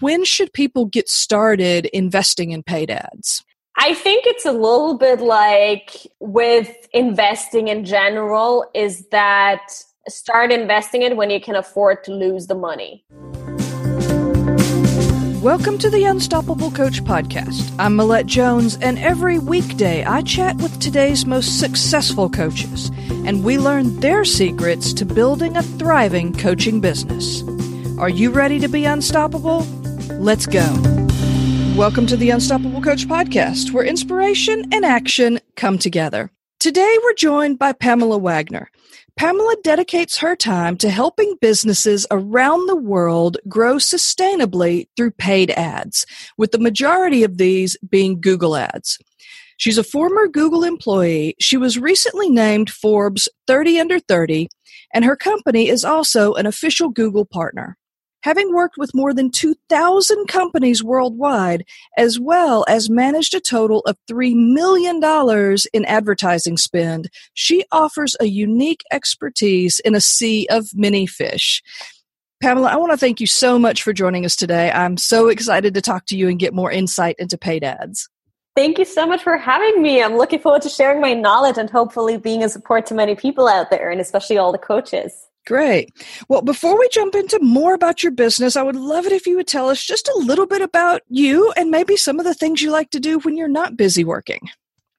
when should people get started investing in paid ads? I think it's a little bit like with investing in general, is that start investing it when you can afford to lose the money. Welcome to the Unstoppable Coach Podcast. I'm Millette Jones, and every weekday I chat with today's most successful coaches, and we learn their secrets to building a thriving coaching business. Are you ready to be unstoppable? Let's go. Welcome to the Unstoppable Coach Podcast, where inspiration and action come together. Today we're joined by Pamela Wagner. Pamela dedicates her time to helping businesses around the world grow sustainably through paid ads, with the majority of these being Google ads. She's a former Google employee. She was recently named Forbes 30 Under 30, and her company is also an official Google partner having worked with more than 2,000 companies worldwide, as well as managed a total of $3 million in advertising spend, she offers a unique expertise in a sea of many fish. Pamela, I want to thank you so much for joining us today. I'm so excited to talk to you and get more insight into paid ads. Thank you so much for having me. I'm looking forward to sharing my knowledge and hopefully being a support to many people out there and especially all the coaches. Great. Well, before we jump into more about your business, I would love it if you would tell us just a little bit about you and maybe some of the things you like to do when you're not busy working.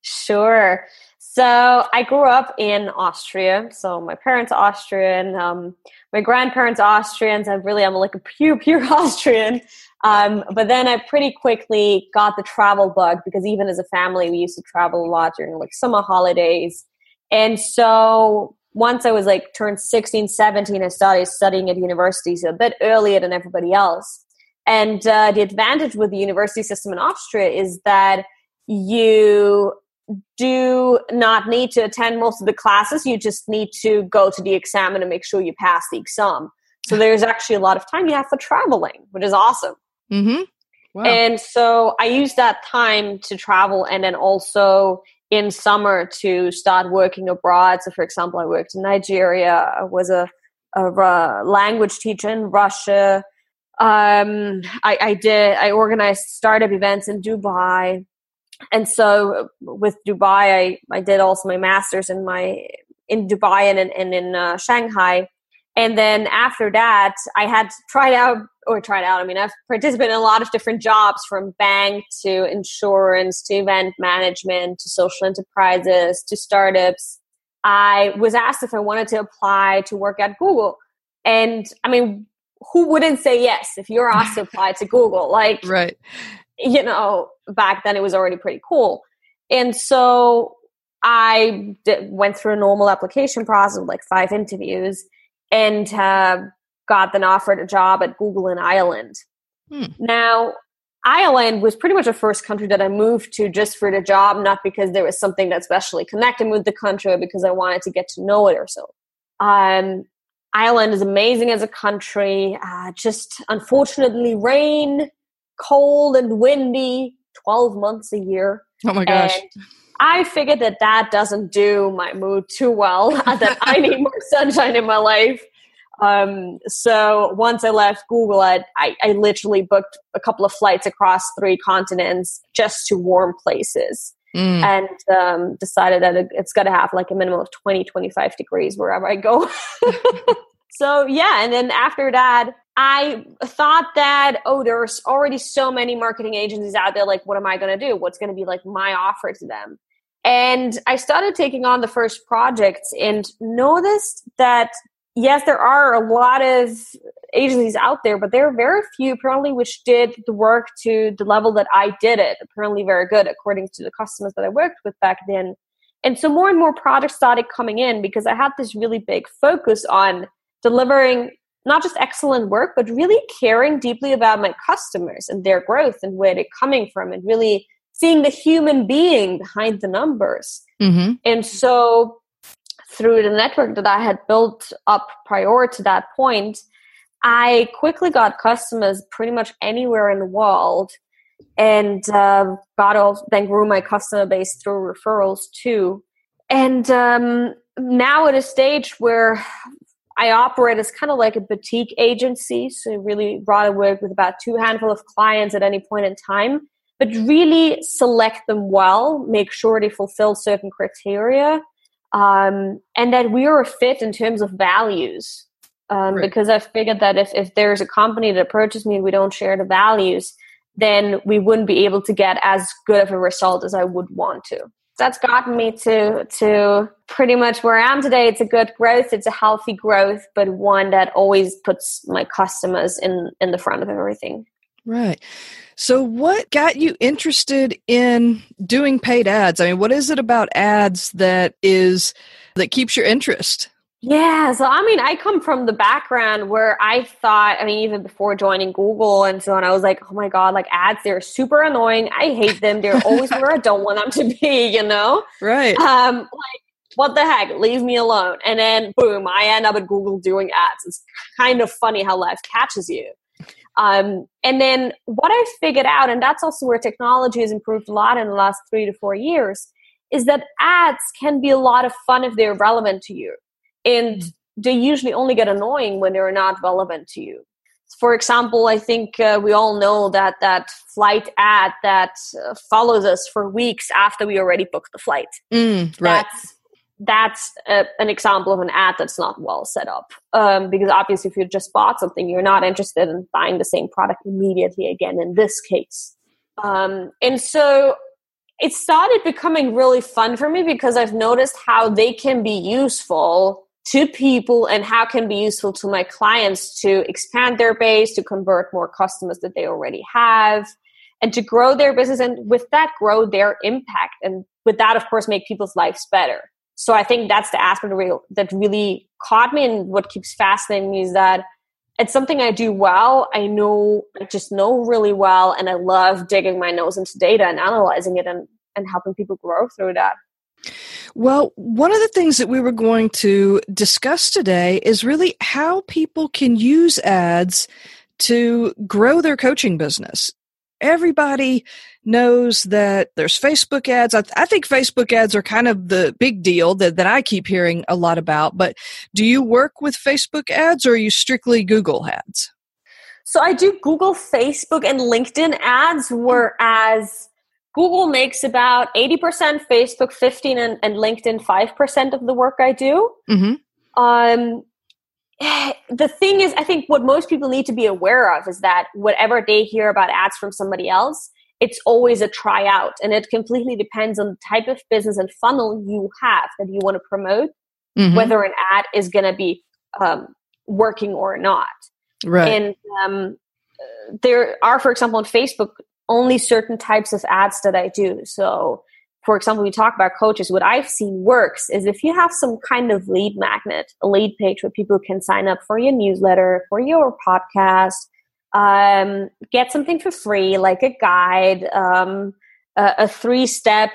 Sure. So I grew up in Austria. So my parents are Austrian. Um, my grandparents are Austrians. I really am like a pure, pure Austrian. Um, but then I pretty quickly got the travel bug because even as a family, we used to travel a lot during like summer holidays. And so once I was like turned 16, 17, I started studying at university, so a bit earlier than everybody else. And uh, the advantage with the university system in Austria is that you do not need to attend most of the classes. You just need to go to the exam and make sure you pass the exam. So there's actually a lot of time you have for traveling, which is awesome. Mm-hmm. Wow. And so I use that time to travel and then also in summer to start working abroad. So, for example, I worked in Nigeria. I was a, a, a language teacher in Russia. Um, I, I did. I organized startup events in Dubai, and so with Dubai, I I did also my masters in my in Dubai and in, and in uh, Shanghai. And then after that, I had tried out or tried out. I mean, I've participated in a lot of different jobs from bank to insurance to event management to social enterprises to startups. I was asked if I wanted to apply to work at Google. And I mean, who wouldn't say yes if you're asked to apply to Google? Like, right. You know, back then it was already pretty cool. And so I did, went through a normal application process, like five interviews and uh, got then offered a job at Google in Ireland. Hmm. Now, Ireland was pretty much the first country that I moved to just for the job, not because there was something that specially connected with the country or because I wanted to get to know it or so. Um, Ireland is amazing as a country, uh, just unfortunately rain, cold and windy, 12 months a year. Oh my gosh. I figured that that doesn't do my mood too well, that I need more sunshine in my life. Um, so once I left Google, I, I, I, literally booked a couple of flights across three continents just to warm places. Mm. And um, decided that it, it's got to have like a minimum of 20, 25 degrees wherever I go. so, yeah. And then after that, I thought that, oh, there's already so many marketing agencies out there. Like, what am I going to do? What's going to be like my offer to them? And I started taking on the first projects and noticed that, yes, there are a lot of agencies out there, but there are very few apparently which did the work to the level that I did it. Apparently, very good according to the customers that I worked with back then. And so more and more projects started coming in because I had this really big focus on delivering not just excellent work, but really caring deeply about my customers and their growth and where they're coming from and really seeing the human being behind the numbers. Mm-hmm. And so through the network that I had built up prior to that point, I quickly got customers pretty much anywhere in the world and uh, got all, then grew my customer base through referrals too. And um, now at a stage where I operate as kind of like a boutique agency. So really rather work with about two handful of clients at any point in time, but really select them well, make sure they fulfill certain criteria, um, and that we are a fit in terms of values. Um, right. Because I figured that if, if there's a company that approaches me and we don't share the values, then we wouldn't be able to get as good of a result as I would want to that's gotten me to to pretty much where I am today. It's a good growth. It's a healthy growth, but one that always puts my customers in in the front of everything. Right. So, what got you interested in doing paid ads? I mean, what is it about ads that is that keeps your interest? Yeah, so I mean, I come from the background where I thought, I mean, even before joining Google and so on, I was like, oh my God, like ads, they're super annoying. I hate them. They're always where I don't want them to be, you know? Right. Um, like, what the heck? Leave me alone. And then, boom, I end up at Google doing ads. It's kind of funny how life catches you. Um, and then what I figured out, and that's also where technology has improved a lot in the last three to four years, is that ads can be a lot of fun if they're relevant to you and mm. they usually only get annoying when they're not relevant to you for example i think uh, we all know that that flight ad that uh, follows us for weeks after we already booked the flight mm, right. that's that's a, an example of an ad that's not well set up. Um, because obviously if you just bought something you're not interested in buying the same product immediately again in this case. Um, and so it started becoming really fun for me because i've noticed how they can be useful to people and how can be useful to my clients to expand their base to convert more customers that they already have and to grow their business and with that grow their impact and with that of course make people's lives better so i think that's the aspect that really caught me and what keeps fascinating me is that it's something i do well i know i just know really well and i love digging my nose into data and analyzing it and, and helping people grow through that well, one of the things that we were going to discuss today is really how people can use ads to grow their coaching business. Everybody knows that there's Facebook ads. I, th- I, think Facebook ads are kind of the big deal that, that I keep hearing a lot about. But do you work with Facebook ads or are you strictly Google ads? So I do Google, Facebook, and LinkedIn ads, whereas Google makes about 80%, Facebook 15 and, and LinkedIn 5% of the work I do. Mm-hmm. Um, the thing is, I think what most people need to be aware of is that whatever they hear about ads from somebody else, it's always a tryout and it completely depends on the type of business and funnel you have that you want to promote, mm-hmm. whether an ad is going to be um, working or not. Right. And um, there are, for example, on Facebook, only certain types of ads that I do. So, for example, we talk about coaches. What I've seen works is if you have some kind of lead magnet, a lead page where people can sign up for your newsletter, for your podcast, um, get something for free, like a guide, um, a, a three step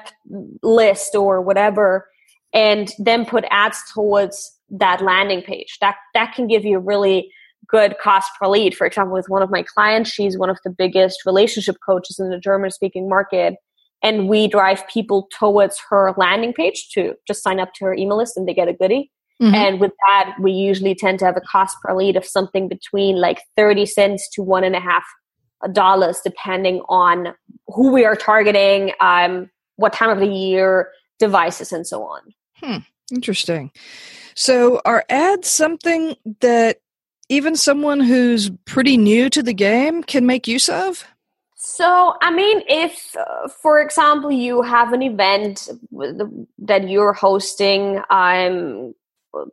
list or whatever, and then put ads towards that landing page. That that can give you really good cost per lead. For example, with one of my clients, she's one of the biggest relationship coaches in the German speaking market. And we drive people towards her landing page to just sign up to her email list and they get a goodie. Mm-hmm. And with that, we usually tend to have a cost per lead of something between like 30 cents to one and a half dollars, depending on who we are targeting, um, what time of the year, devices, and so on. Hmm. Interesting. So, are ads something that even someone who's pretty new to the game can make use of? So, I mean, if, uh, for example, you have an event that you're hosting, I'm um,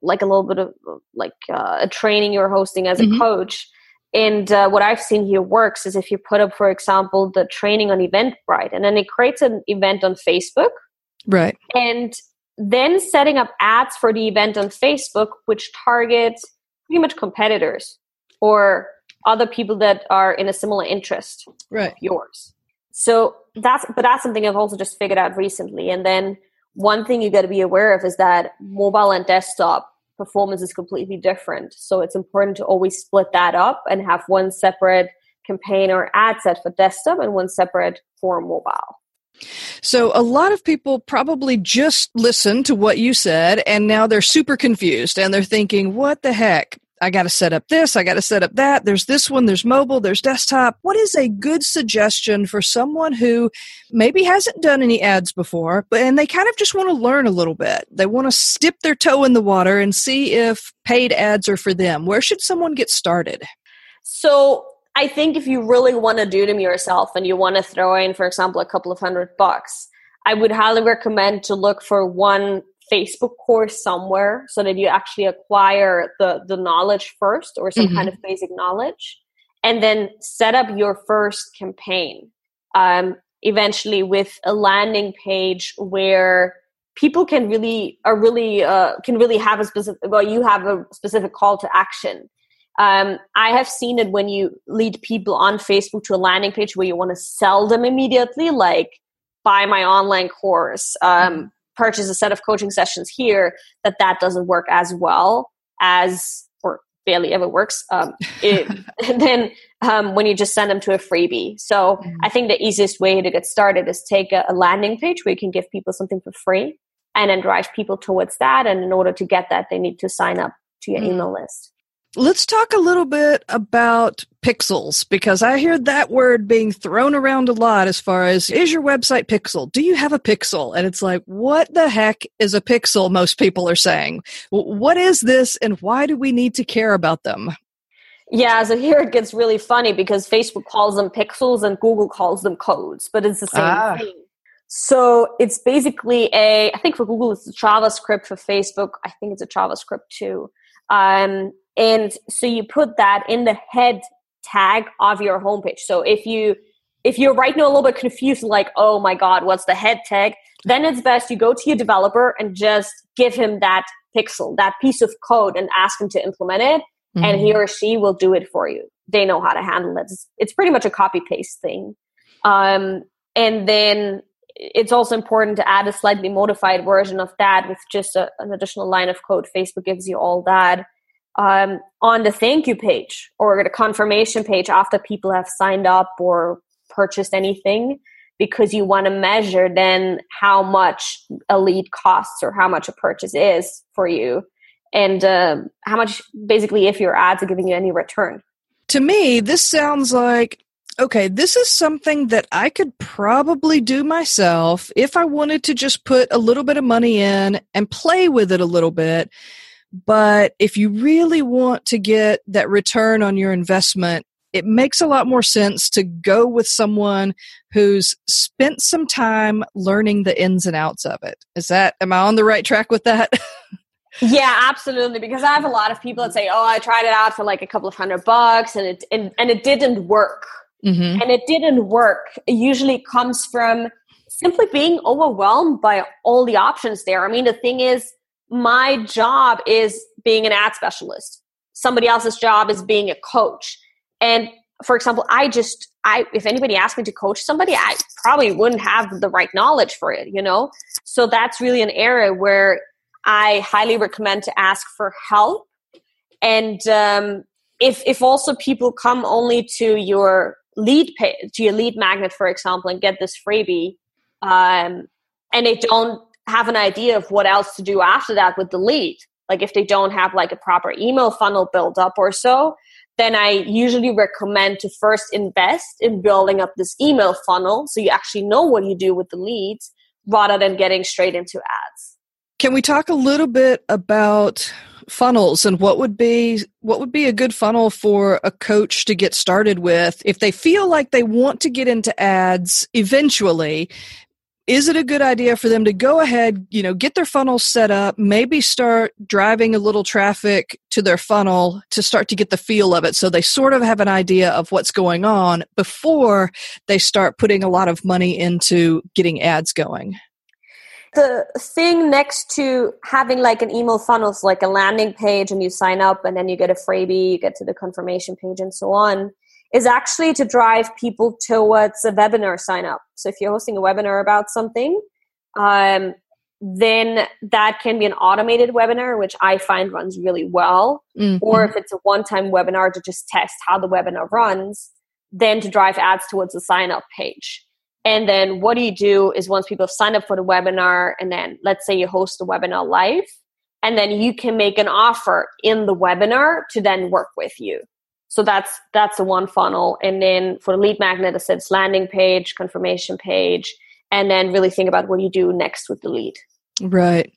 like a little bit of like uh, a training you're hosting as mm-hmm. a coach. And uh, what I've seen here works is if you put up, for example, the training on Eventbrite, and then it creates an event on Facebook. Right. And then setting up ads for the event on Facebook, which targets pretty much competitors or other people that are in a similar interest right yours so that's but that's something i've also just figured out recently and then one thing you got to be aware of is that mobile and desktop performance is completely different so it's important to always split that up and have one separate campaign or ad set for desktop and one separate for mobile So, a lot of people probably just listened to what you said and now they're super confused and they're thinking, what the heck? I got to set up this, I got to set up that. There's this one, there's mobile, there's desktop. What is a good suggestion for someone who maybe hasn't done any ads before, but and they kind of just want to learn a little bit. They want to dip their toe in the water and see if paid ads are for them. Where should someone get started? So, I think if you really want to do them yourself and you want to throw in, for example, a couple of hundred bucks, I would highly recommend to look for one Facebook course somewhere so that you actually acquire the, the knowledge first or some mm-hmm. kind of basic knowledge. And then set up your first campaign. Um, eventually with a landing page where people can really are really uh, can really have a specific well you have a specific call to action um, I have seen it when you lead people on Facebook to a landing page where you want to sell them immediately, like buy my online course, um, mm-hmm. Purchase a set of coaching sessions here. That that doesn't work as well as or barely ever works. Um, it, then um, when you just send them to a freebie. So mm-hmm. I think the easiest way to get started is take a, a landing page where you can give people something for free, and then drive people towards that. And in order to get that, they need to sign up to your mm-hmm. email list. Let's talk a little bit about pixels because I hear that word being thrown around a lot as far as is your website pixel? Do you have a pixel? And it's like, what the heck is a pixel? Most people are saying. What is this and why do we need to care about them? Yeah, so here it gets really funny because Facebook calls them pixels and Google calls them codes, but it's the same ah. thing. So it's basically a, I think for Google it's a JavaScript, for Facebook, I think it's a JavaScript too. Um, and so you put that in the head tag of your homepage so if you if you're right now a little bit confused like oh my god what's the head tag? Then it's best you go to your developer and just give him that pixel that piece of code and ask him to implement it. Mm-hmm. and he or she will do it for you. They know how to handle it. It's, it's pretty much a copy paste thing. Um, and then it's also important to add a slightly modified version of that with just a, an additional line of code. Facebook gives you all that um, on the thank you page or the confirmation page after people have signed up or purchased anything because you want to measure then how much a lead costs or how much a purchase is for you and um, how much basically if your ads are giving you any return. To me this sounds like okay this is something that i could probably do myself if i wanted to just put a little bit of money in and play with it a little bit but if you really want to get that return on your investment, it makes a lot more sense to go with someone who's spent some time learning the ins and outs of it. Is that, am I on the right track with that? yeah, absolutely. Because I have a lot of people that say, "Oh, I tried it out for like a couple of hundred bucks, and it and, and it didn't work." Mm-hmm. And it didn't work. It usually comes from simply being overwhelmed by all the options there. I mean, the thing is, my job is being an ad specialist. Somebody else's job is being a coach. And for example, I just I if anybody asked me to coach somebody, I probably wouldn't have the right knowledge for it, you know? So that's really an area where I highly recommend to ask for help. And um, if if also people come only to your lead page, to your lead magnet, for example, and get this freebie, um, and they don't have an idea of what else to do after that with the lead. Like if they don't have like a proper email funnel built up or so, then I usually recommend to first invest in building up this email funnel so you actually know what you do with the leads rather than getting straight into ads. Can we talk a little bit about funnels and what would be what would be a good funnel for a coach to get started with if they feel like they want to get into ads eventually is it a good idea for them to go ahead, you know, get their funnel set up, maybe start driving a little traffic to their funnel to start to get the feel of it so they sort of have an idea of what's going on before they start putting a lot of money into getting ads going? The thing next to having like an email funnel like a landing page and you sign up and then you get a freebie, you get to the confirmation page and so on is actually to drive people towards a webinar sign up. So if you're hosting a webinar about something, um, then that can be an automated webinar, which I find runs really well. Mm-hmm. Or if it's a one time webinar to just test how the webinar runs, then to drive ads towards the sign up page. And then what do you do is once people sign up for the webinar, and then let's say you host the webinar live, and then you can make an offer in the webinar to then work with you. So that's that's the one funnel. And then for the lead magnet, it says landing page, confirmation page, and then really think about what you do next with the lead. Right.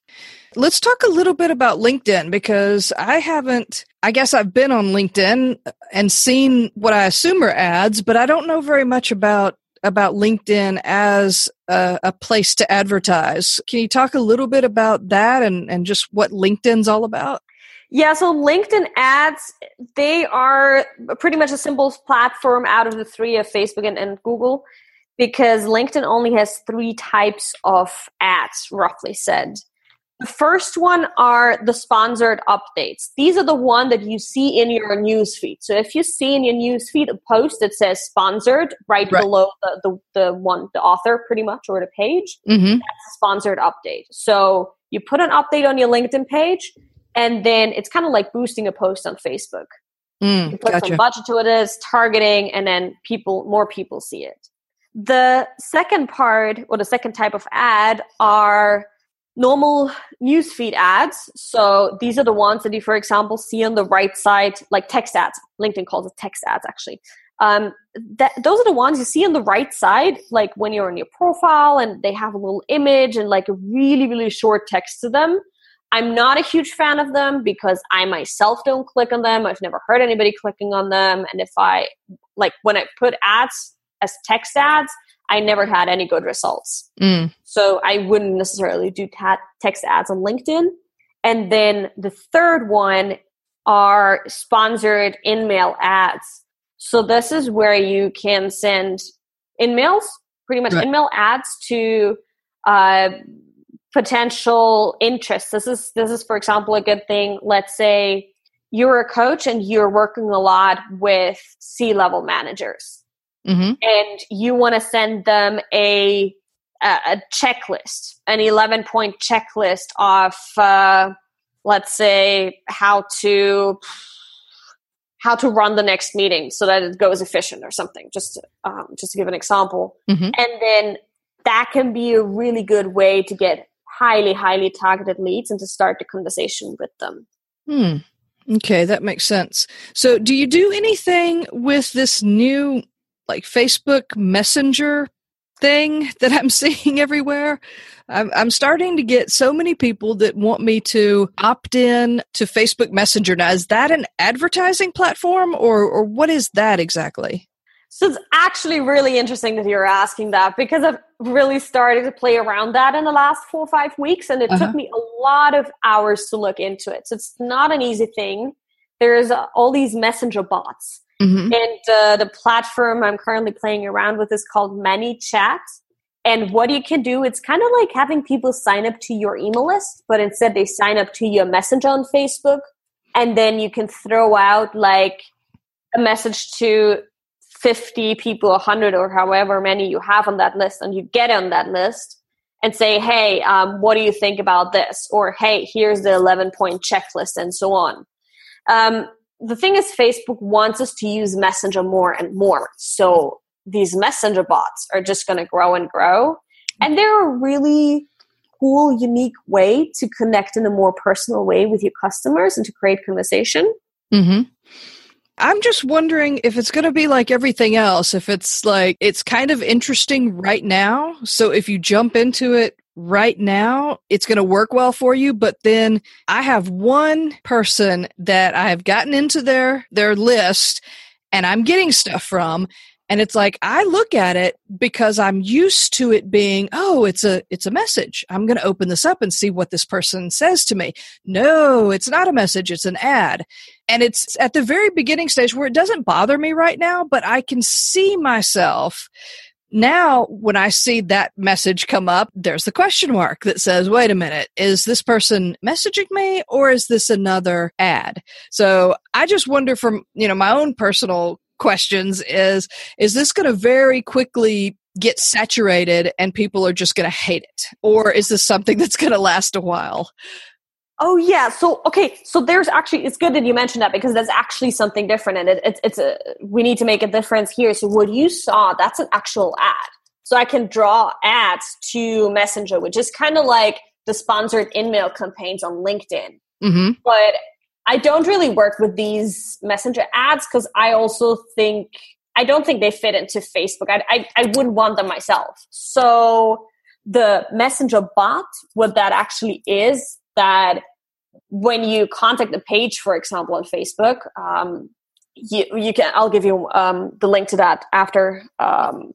Let's talk a little bit about LinkedIn because I haven't, I guess I've been on LinkedIn and seen what I assume are ads, but I don't know very much about about LinkedIn as a, a, place to advertise. Can you talk a little bit about that and, and just what LinkedIn's all about? Yeah, so LinkedIn ads, they are pretty much a simple platform out of the three of Facebook and, and Google because LinkedIn only has three types of ads, roughly said. The first one are the sponsored updates. These are the one that you see in your newsfeed. So if you see in your newsfeed a post that says sponsored right, right. below the, the, the, one, the author pretty much, or the page, mm-hmm. that's a sponsored update. So you put an update on your LinkedIn page, and then it's kind of like boosting a post on Facebook. Mm, you put gotcha. some budget to it, is targeting, and then people, more people see it. The second part, or the second type of ad, are normal newsfeed ads. So these are the ones that you, for example, see on the right side, like text ads. LinkedIn calls it text ads, actually. Um, that, those are the ones you see on the right side, like when you're on your profile and they have a little image and like a really, really short text to them. I'm not a huge fan of them because I myself don't click on them. I've never heard anybody clicking on them. And if I, like, when I put ads as text ads, I never had any good results. Mm. So I wouldn't necessarily do ta- text ads on LinkedIn. And then the third one are sponsored in-mail ads. So this is where you can send in-mails, pretty much right. in-mail ads to uh, potential interests. This is this is for example a good thing. Let's say you're a coach and you're working a lot with C-level managers mm-hmm. and you want to send them a a checklist, an 11 point checklist of, uh, let's say, how to how to run the next meeting so that it goes efficient or something. Just to, um, just to give an example, mm-hmm. and then that can be a really good way to get highly highly targeted leads and to start the conversation with them. Hmm. Okay, that makes sense. So, do you do anything with this new like Facebook Messenger thing that I'm seeing everywhere. I'm, I'm, starting to get so many people that want me to opt in to Facebook Messenger. Now, is that an advertising platform or, or what is that exactly? So it's actually really interesting that you're asking that because I've really started to play around that in the last four or five weeks, and it uh-huh. took me a lot of hours to look into it. So it's not an easy thing. There's uh, all these messenger bots Mm-hmm. And uh, the platform I'm currently playing around with is called ManyChat. And what you can do, it's kind of like having people sign up to your email list, but instead they sign up to your messenger on Facebook. And then you can throw out like a message to 50 people, 100, or however many you have on that list, and you get on that list and say, hey, um, what do you think about this? Or hey, here's the 11 point checklist, and so on. Um, the thing is, Facebook wants us to use Messenger more and more. So these Messenger bots are just going to grow and grow. And they're a really cool, unique way to connect in a more personal way with your customers and to create conversation. Mm-hmm. I'm just wondering if it's going to be like everything else, if it's like it's kind of interesting right now. So if you jump into it right now it's going to work well for you but then i have one person that i have gotten into their their list and i'm getting stuff from and it's like i look at it because i'm used to it being oh it's a it's a message. I'm going to open this up and see what this person says to me. No it's not a message it's an ad. And it's at the very beginning stage where it doesn't bother me right now but i can see myself. Now when I see that message come up, there's the question mark that says, wait a minute, is this person messaging me or is this another ad? So I just wonder from, you know, my own personal questions is, is this going to very quickly get saturated and people are just going to hate it? Or is this something that's going to last a while? Oh yeah. So okay. So there's actually it's good that you mentioned that because there's actually something different, and it, it's it's a we need to make a difference here. So what you saw that's an actual ad. so I can draw ads to Messenger, which is kind of like the sponsored in-mail campaigns on LinkedIn. Mm-hmm. But I don't really work with these Messenger ads because I also think I don't think they fit into Facebook. I, I, I wouldn't want them myself. So the Messenger bot, what that actually is, that when you contact the page, for example, on Facebook, um, you, you can. I'll give you um, the link to that after um,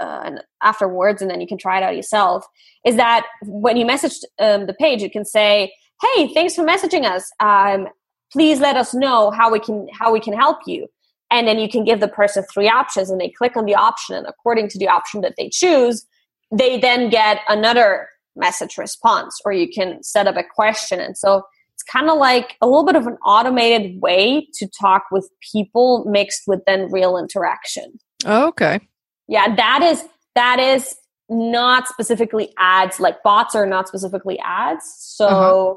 uh, and afterwards, and then you can try it out yourself. Is that when you message um, the page, you can say, "Hey, thanks for messaging us. Um, please let us know how we can how we can help you." And then you can give the person three options, and they click on the option, and according to the option that they choose, they then get another message response, or you can set up a question, and so it's kind of like a little bit of an automated way to talk with people mixed with then real interaction. Oh, okay. Yeah, that is that is not specifically ads. Like bots are not specifically ads. So uh-huh.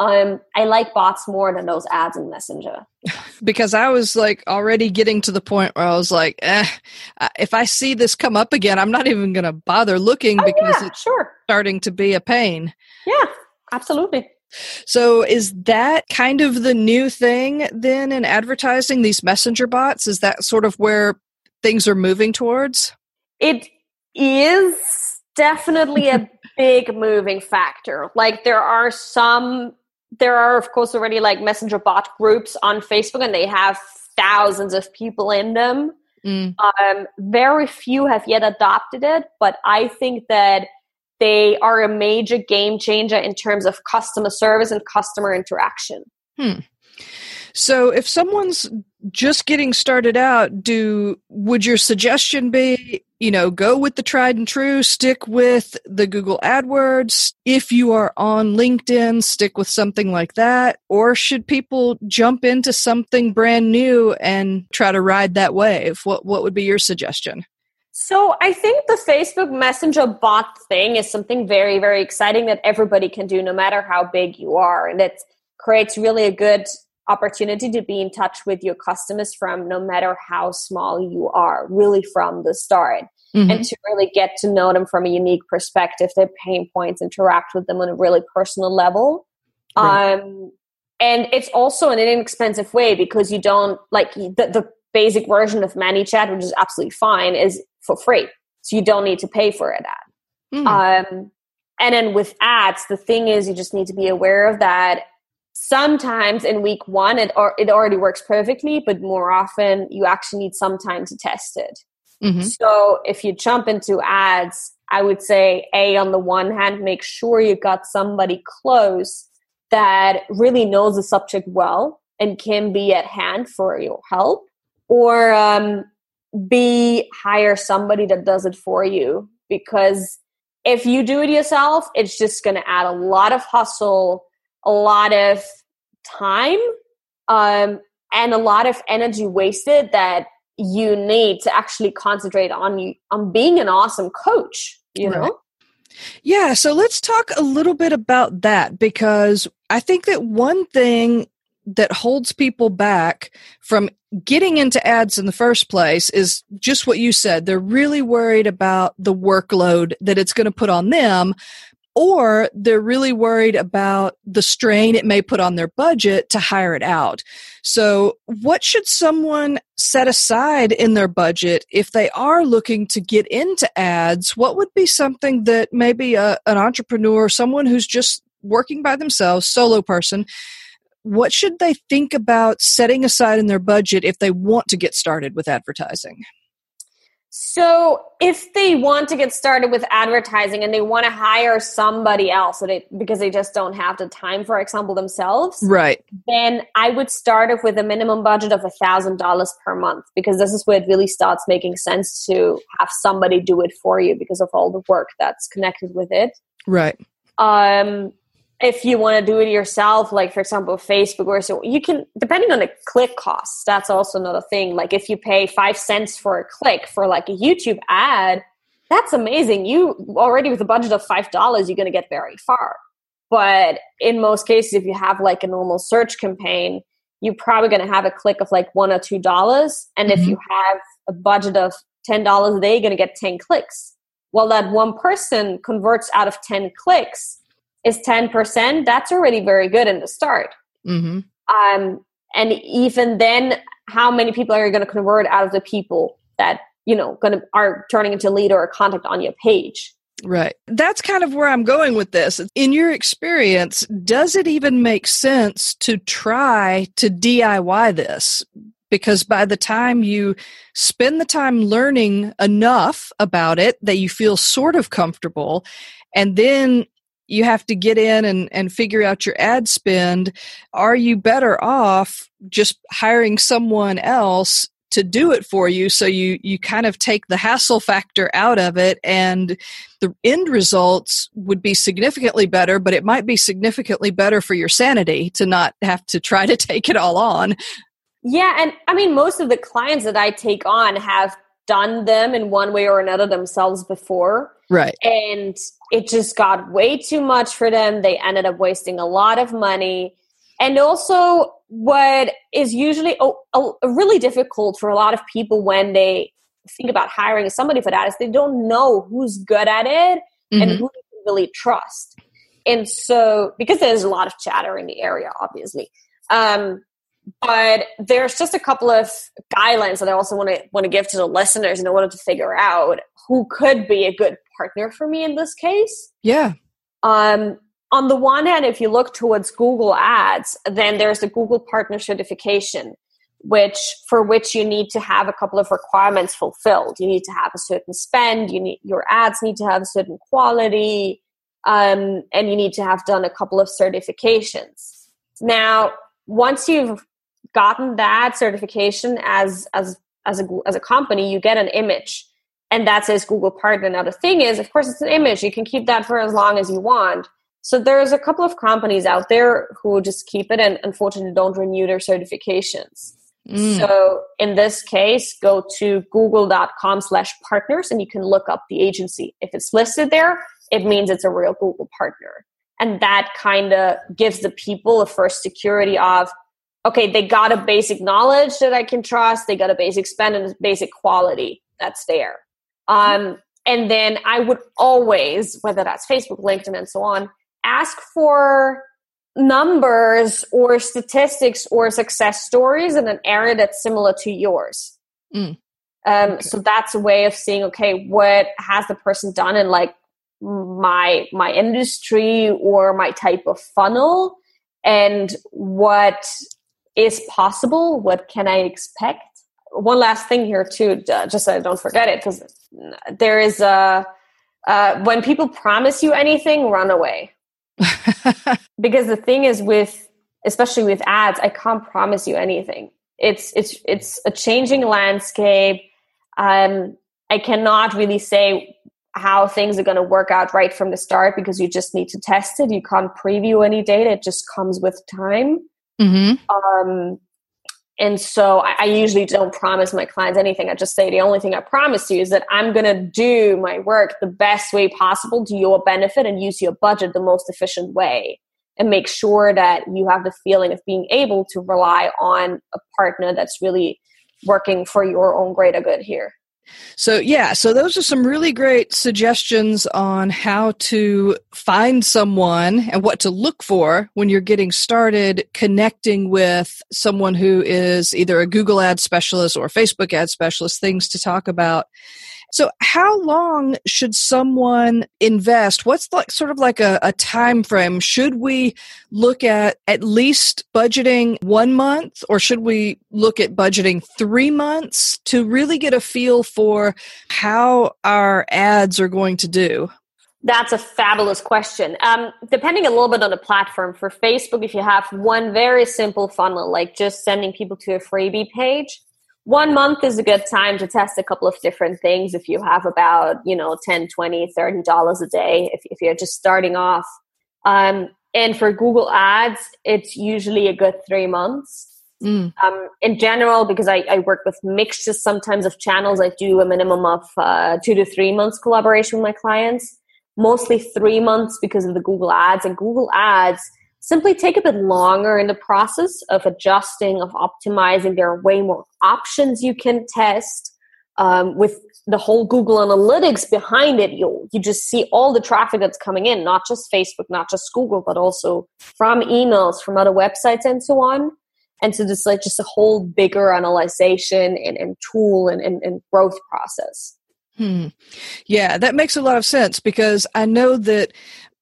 Um, I like bots more than those ads in Messenger. because I was like already getting to the point where I was like, eh, if I see this come up again, I'm not even going to bother looking oh, because yeah, it's sure. starting to be a pain. Yeah, absolutely. So is that kind of the new thing then in advertising these messenger bots? Is that sort of where things are moving towards? It is definitely a big moving factor. Like there are some there are of course already like messenger bot groups on Facebook and they have thousands of people in them. Mm. Um, very few have yet adopted it, but I think that they are a major game changer in terms of customer service and customer interaction. Hmm. So if someone's just getting started out, do would your suggestion be, you know, go with the tried and true, stick with the Google AdWords. If you are on LinkedIn, stick with something like that, or should people jump into something brand new and try to ride that wave? What what would be your suggestion? So I think the Facebook Messenger bot thing is something very, very exciting that everybody can do no matter how big you are. And it creates really a good opportunity to be in touch with your customers from no matter how small you are, really from the start. Mm-hmm. And to really get to know them from a unique perspective, their pain points, interact with them on a really personal level. Right. Um, and it's also an inexpensive way because you don't like the, the basic version of ManyChat, which is absolutely fine, is for free. So you don't need to pay for it ad. Mm. Um, and then with ads, the thing is you just need to be aware of that. Sometimes in week one, it, or, it already works perfectly, but more often you actually need some time to test it. Mm-hmm. So if you jump into ads, I would say, A, on the one hand, make sure you got somebody close that really knows the subject well and can be at hand for your help. Or um, B, hire somebody that does it for you. Because if you do it yourself, it's just going to add a lot of hustle, a lot of time, um, and a lot of energy wasted that you need to actually concentrate on you on being an awesome coach you know yeah so let's talk a little bit about that because i think that one thing that holds people back from getting into ads in the first place is just what you said. They're really worried about the workload that it's going to put on them, or they're really worried about the strain it may put on their budget to hire it out. So, what should someone set aside in their budget if they are looking to get into ads? What would be something that maybe a, an entrepreneur, someone who's just working by themselves, solo person, what should they think about setting aside in their budget if they want to get started with advertising? So, if they want to get started with advertising and they want to hire somebody else so they, because they just don't have the time, for example, themselves, right? Then I would start off with a minimum budget of a thousand dollars per month because this is where it really starts making sense to have somebody do it for you because of all the work that's connected with it. Right. Um, if you want to do it yourself, like for example, Facebook or so, you can, depending on the click costs, that's also another thing. Like if you pay five cents for a click for like a YouTube ad, that's amazing. You already with a budget of $5, you're going to get very far. But in most cases, if you have like a normal search campaign, you're probably going to have a click of like one or two dollars. And mm-hmm. if you have a budget of $10 a day, you're going to get 10 clicks. well that one person converts out of 10 clicks is 10% that's already very good in the start mm-hmm. um, and even then how many people are you going to convert out of the people that you know going to are turning into lead or a contact on your page Right. That's kind of where I'm going with this. In your experience, does it even make sense to try to DIY this? Because by the time you spend the time learning enough about it that you feel sort of comfortable, and then you have to get in and, and figure out your ad spend, are you better off just hiring someone else to do it for you? So you you kind of take the hassle factor out of it and the end results would be significantly better but it might be significantly better for your sanity to not have to try to take it all on. Yeah and i mean most of the clients that i take on have done them in one way or another themselves before right and it just got way too much for them they ended up wasting a lot of money and also what is usually a, a, really difficult for a lot of people when they think about hiring somebody for that is they don't know who's good at it mm-hmm. and who they can really trust. And so, because there's a lot of chatter in the area, obviously, um, but there's just a couple of guidelines that I also want to want to give to the listeners in order to figure out who could be a good partner for me in this case. Yeah. Um, on the one hand, if you look towards Google Ads, then there's the Google Partner Certification, which for which you need to have a couple of requirements fulfilled. You need to have a certain spend. You need your ads need to have a certain quality, um, and you need to have done a couple of certifications. Now, once you've gotten that certification as as as a as a company, you get an image and that says Google Partner. Now the thing is, of course, it's an image. You can keep that for as long as you want. So there's a couple of companies out there who just keep it and unfortunately don't renew their certifications. Mm. So in this case, go to google.com slash partners and you can look up the agency. If it's listed there, it means it's a real Google partner. And that kind of gives the people a first security of, okay, they got a basic knowledge that I can trust. They got a basic spend and a basic quality that's there. Um, and then I would always, whether that's Facebook, LinkedIn, and so on, ask for numbers or statistics or success stories in an area that's similar to yours. Mm. Um, okay. So that's a way of seeing, okay, what has the person done in like my my industry or my type of funnel, and what is possible? What can I expect? One last thing here too, just so I don't forget it, because there is a uh, when people promise you anything, run away because the thing is with especially with ads, I can't promise you anything. It's it's it's a changing landscape. Um, I cannot really say how things are going to work out right from the start because you just need to test it. You can't preview any data; it just comes with time. Mm-hmm. Um, and so I, I, usually don't promise my clients anything. I just say the only thing I promise you is that I'm going to do my work the best way possible to your benefit and use your budget the most efficient way and make sure that you have the feeling of being able to rely on a partner that's really working for your own greater good here. So, yeah, so those are some really great suggestions on how to find someone and what to look for when you're getting started connecting with someone who is either a Google ad specialist or Facebook ad specialist, things to talk about. So, how long should someone invest? What's like sort of like a, a time frame? Should we look at at least budgeting one month, or should we look at budgeting three months to really get a feel for how our ads are going to do? That's a fabulous question. Um, depending a little bit on the platform, for Facebook, if you have one very simple funnel, like just sending people to a freebie page, one month is a good time to test a couple of different things if you have about you know 10 20 30 dollars a day if, if you're just starting off. Um, and for google ads it's usually a good three months. Mm. um, in general because I, I, work with mixtures sometimes of channels i do a minimum of uh, two to three months collaboration with my clients mostly three months because of the google ads. And google ads simply take a bit longer in the process of adjusting, of optimizing. There are way more options you can test. um, with the whole Google Analytics behind it, you you just see all the traffic that's coming in, not just Facebook, not just Google, but also from emails, from other websites, and so on. And so this like just a whole bigger analyzation and, and tool and, and, and growth process. Hmm. Yeah, that makes a lot of sense because I know that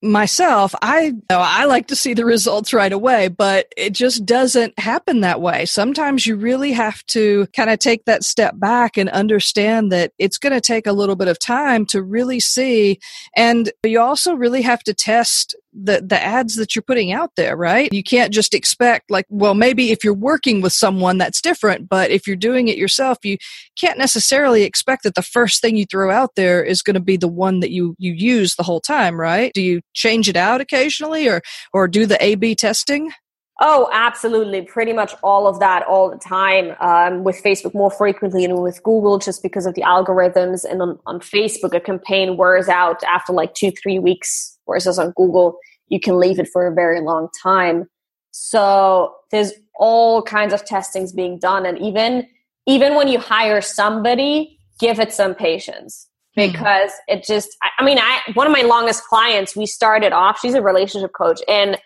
myself, I I like to see the results right away, but it just doesn't happen that way. Sometimes you really have to kind of take that step back and understand that it's going to take a little bit of time to really see and you also really have to test the the ads that you're putting out there, right? You can't just expect like, well, maybe if you're working with someone that's different, but if you're doing it yourself, you can't necessarily expect that the first thing you throw out there is going to be the one that you you use the whole time, right? Do you change it out occasionally or or do the A/B testing? Oh, absolutely. Pretty much all of that all the time. Um, with Facebook more frequently and with Google just because of the algorithms. And on, on Facebook, a campaign wears out after like two, three weeks, whereas on Google, you can leave it for a very long time. So there's all kinds of testings being done. And even, even when you hire somebody, give it some patience hmm. because it just, I, I mean, I, one of my longest clients, we started off, she's a relationship coach and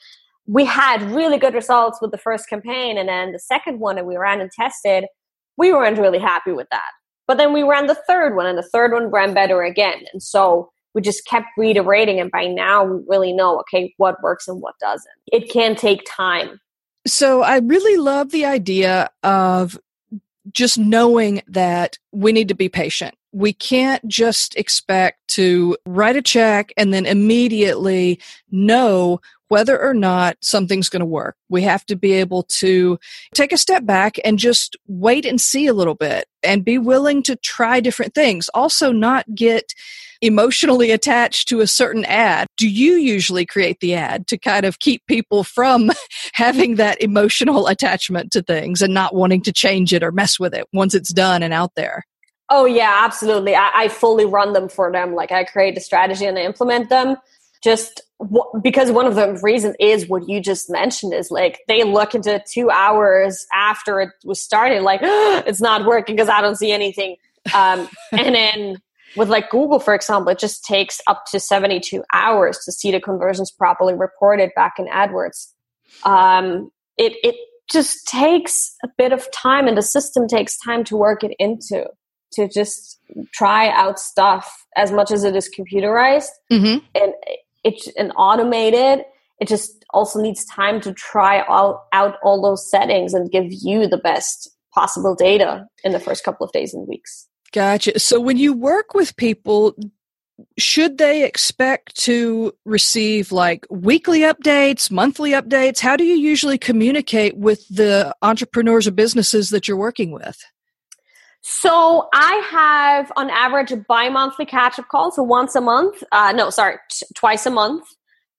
we had really good results with the first campaign. And then the second one that we ran and tested, we weren't really happy with that. But then we ran the third one and the third one ran better again. And so we just kept reiterating and by now we really know okay what works and what doesn't it can take time so i really love the idea of just knowing that we need to be patient we can't just expect to write a check and then immediately know whether or not something's going to work. We have to be able to take a step back and just wait and see a little bit and be willing to try different things. Also, not get emotionally attached to a certain ad. Do you usually create the ad to kind of keep people from having that emotional attachment to things and not wanting to change it or mess with it once it's done and out there? Oh, yeah, absolutely. I, I fully run them for them. Like I create a strategy and I implement them just because one of the reasons is what you just mentioned is like they look into two hours after it was started like it's not working because i don't see anything um, and then with like google for example it just takes up to 72 hours to see the conversions properly reported back in adwords. Um, it, it just takes a bit of time and the system takes time to work it into to just try out stuff as much as it is computerized. Mm-hmm. and it's an automated. It just also needs time to try all, out all those settings and give you the best possible data in the first couple of days and weeks gotcha so when you work with people should they expect to receive like weekly updates monthly updates how do you usually communicate with the entrepreneurs or businesses that you're working with so I have on average a bi-monthly catch-up call, so once a month. Uh, no, sorry, t- twice a month,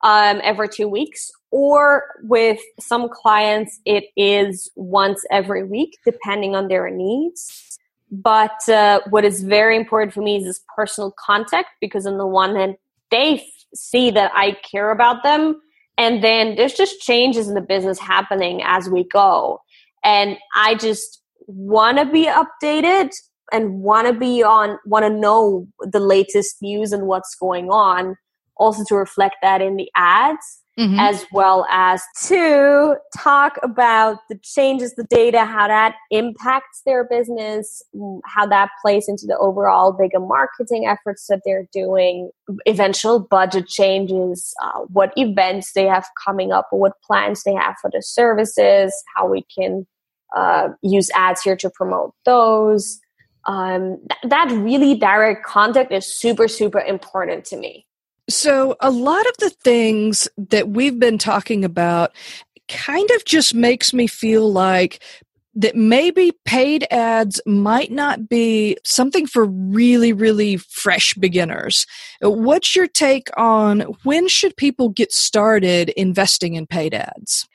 um, every two weeks. Or with some clients, it is once every week, depending on their needs. But uh, what is very important for me is this personal contact, because on the one hand, they f- see that I care about them, and then there's just changes in the business happening as we go. And I just want to be updated and want to be on want to know the latest news and what's going on also to reflect that in the ads mm-hmm. as well as to talk about the changes the data how that impacts their business how that plays into the overall bigger marketing efforts that they're doing eventual budget changes uh, what events they have coming up what plans they have for the services how we can uh, use ads here to promote those. Um, th- that really direct contact is super, super important to me. So, a lot of the things that we've been talking about kind of just makes me feel like that maybe paid ads might not be something for really, really fresh beginners. What's your take on when should people get started investing in paid ads?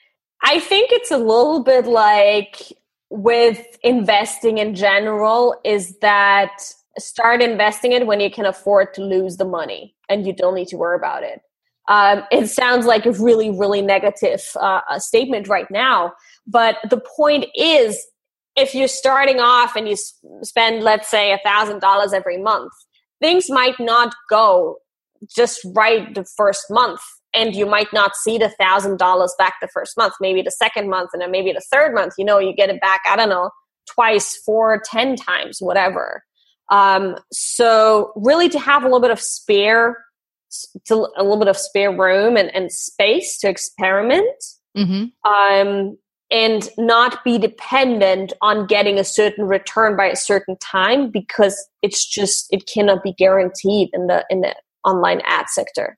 I think it's a little bit like with investing in general is that start investing it when you can afford to lose the money and you don't need to worry about it. Um, it sounds like a really, really negative uh, statement right now, but the point is if you're starting off and you spend, let's say, a thousand dollars every month, things might not go just right the first month and you might not see the thousand dollars back the first month maybe the second month and then maybe the third month you know you get it back i don't know twice four ten times whatever um, so really to have a little bit of spare to a little bit of spare room and, and space to experiment mm-hmm. um, and not be dependent on getting a certain return by a certain time because it's just it cannot be guaranteed in the in the online ad sector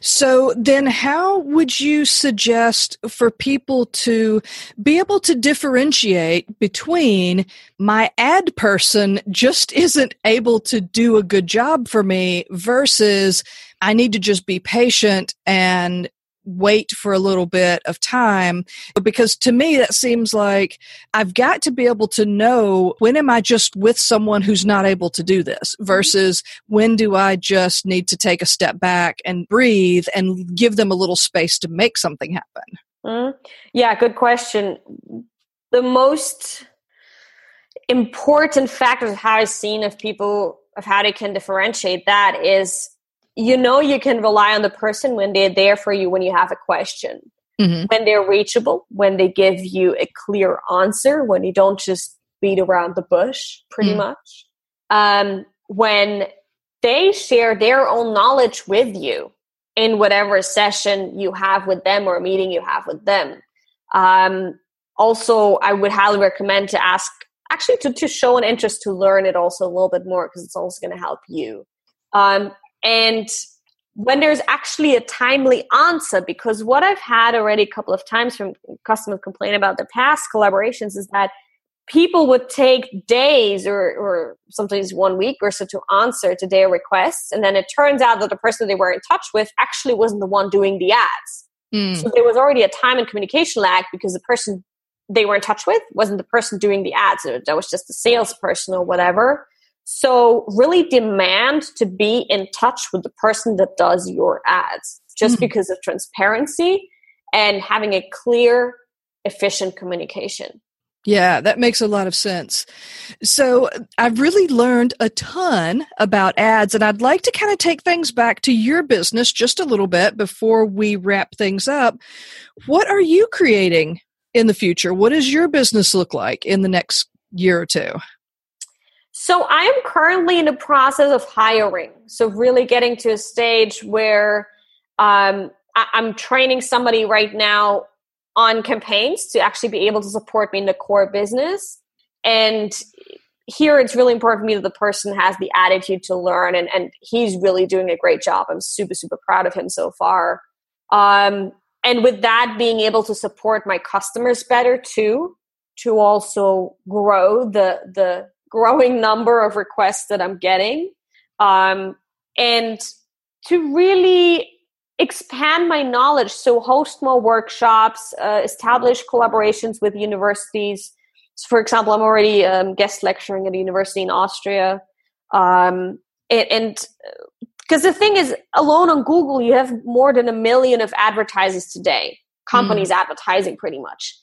so then how would you suggest for people to be able to differentiate between my ad person just isn't able to do a good job for me versus I need to just be patient and wait for a little bit of time because to me that seems like I've got to be able to know when am I just with someone who's not able to do this mm-hmm. versus when do I just need to take a step back and breathe and give them a little space to make something happen. Mm. Yeah, good question. The most important factors of how I've seen of people of how they can differentiate that is you know you can rely on the person when they're there for you when you have a question mm-hmm. when they're reachable when they give you a clear answer when you don't just beat around the bush pretty mm-hmm. much um, when they share their own knowledge with you in whatever session you have with them or meeting you have with them um, also i would highly recommend to ask actually to, to show an interest to learn it also a little bit more because it's also going to help you um, and when there's actually a timely answer, because what I've had already a couple of times from customers complain about the past collaborations is that people would take days or, or sometimes one week or so to answer to their requests. And then it turns out that the person they were in touch with actually wasn't the one doing the ads. Mm. So there was already a time and communication lag because the person they were in touch with wasn't the person doing the ads. That was just a salesperson or whatever. So really demand to be in touch with the person that does your ads just mm-hmm. because of transparency and having a clear, efficient communication. Yeah, that makes a lot of sense. So, I've really learned a ton about ads, and I'd like to kind of take things back to your business just a little bit before we wrap things up. What are you creating in the future? What does your business look like in the next year or two? So I am currently in the process of hiring. So really getting to a stage where um, I- I'm training somebody right now on campaigns to actually be able to support me in the core business. And here it's really important for me that the person has the attitude to learn and, and he's really doing a great job. I'm super, super proud of him so far. Um, and with that being able to support my customers better too, to also grow the the growing number of requests that I'm getting. Um, and to really expand my knowledge, so host more workshops, uh, establish collaborations with universities. So for example, I'm already um, guest lecturing at a university in Austria. Um, and because uh, the thing is, alone on Google, you have more than a million of advertisers today, companies mm. advertising pretty much.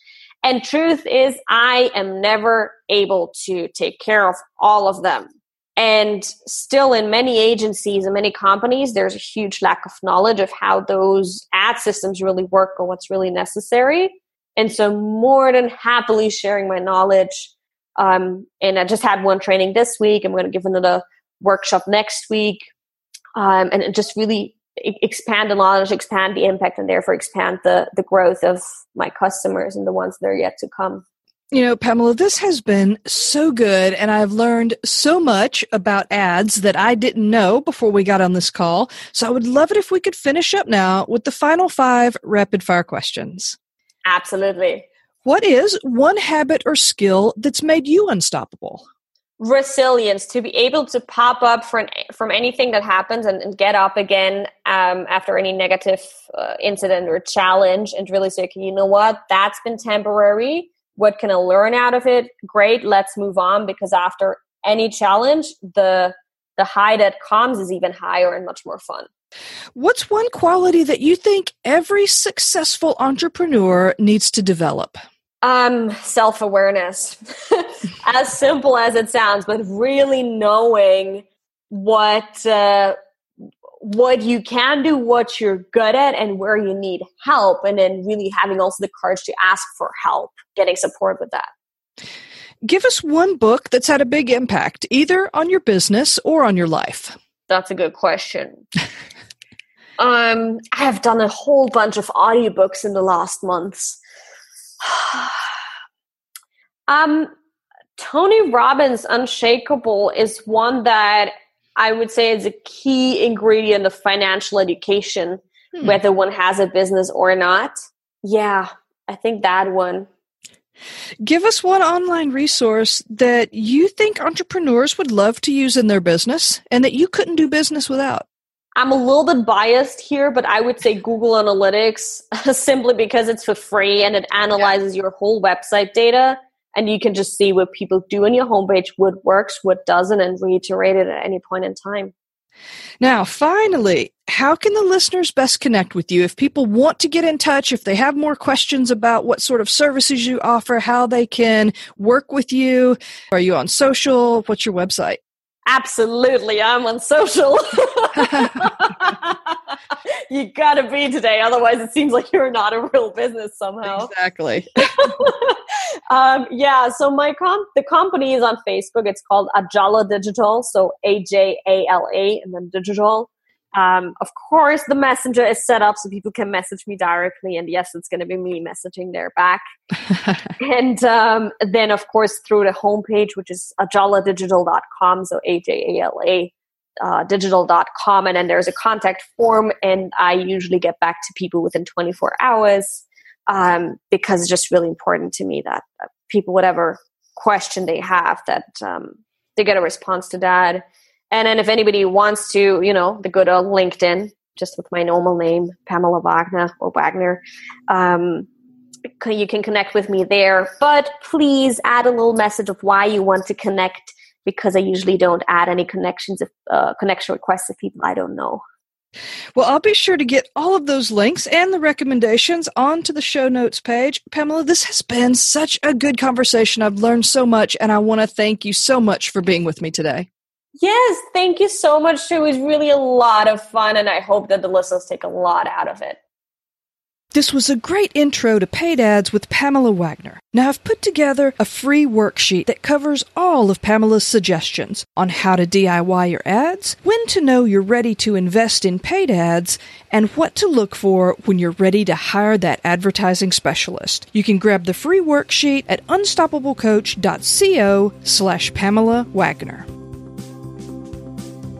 And truth is, I am never able to take care of all of them. And still, in many agencies and many companies, there's a huge lack of knowledge of how those ad systems really work or what's really necessary. And so, more than happily sharing my knowledge. Um, and I just had one training this week. I'm going to give another workshop next week. Um, and it just really expand the knowledge, expand the impact, and therefore expand the the growth of my customers and the ones that are yet to come. You know, Pamela, this has been so good, and I've learned so much about ads that I didn't know before we got on this call. So I would love it if we could finish up now with the final five rapid fire questions. Absolutely. What is one habit or skill that's made you unstoppable? Resilience to be able to pop up from from anything that happens and, and get up again um, after any negative uh, incident or challenge and really say okay you know what? That's been temporary. What can i learn out of it? Great let's move on because after any challenge the the high that comes is even higher and much more fun. What's one quality that you think every successful entrepreneur needs to develop Um, self awareness. as simple as it sounds, but really knowing what uh, what you can do, what you're good at, and where you need help, and then really having also the courage to ask for help, getting support with that. Give us one book that's had a big impact, either on your business or on your life. That's a good question. um, I have done a whole bunch of audiobooks in the last months. um, Tony Robbins' Unshakeable is one that I would say is a key ingredient of financial education, hmm. whether one has a business or not. Yeah, I think that one. Give us one online resource that you think entrepreneurs would love to use in their business and that you couldn't do business without. I'm a little bit biased here, but I would say Google Analytics simply because it's for free and it analyzes yeah. your whole website data and you can just see what people do on your homepage, what works, what doesn't, and reiterate it at any point in time. Now, finally, how can the listeners best connect with you if people want to get in touch, if they have more questions about what sort of services you offer, how they can work with you? Are you on social? What's your website? Absolutely, I'm on social. you gotta be today, otherwise it seems like you're not a real business somehow. Exactly. um, yeah, so my comp the company is on Facebook. It's called Ajala Digital, so A J A L A and then digital. Um, of course, the messenger is set up so people can message me directly, and yes, it's going to be me messaging there back. and um, then, of course, through the homepage, which is ajaladigital.com, so A J A L A uh, digital.com, and then there's a contact form, and I usually get back to people within 24 hours um, because it's just really important to me that, that people, whatever question they have, that um, they get a response to that and then if anybody wants to, you know, the good old LinkedIn, just with my normal name, Pamela Wagner or Wagner, um, you can connect with me there. But please add a little message of why you want to connect because I usually don't add any connections, if, uh, connection requests of people I don't know. Well, I'll be sure to get all of those links and the recommendations onto the show notes page. Pamela, this has been such a good conversation. I've learned so much, and I want to thank you so much for being with me today. Yes, thank you so much. It was really a lot of fun, and I hope that the listeners take a lot out of it. This was a great intro to paid ads with Pamela Wagner. Now, I've put together a free worksheet that covers all of Pamela's suggestions on how to DIY your ads, when to know you're ready to invest in paid ads, and what to look for when you're ready to hire that advertising specialist. You can grab the free worksheet at unstoppablecoach.co slash Pamela Wagner.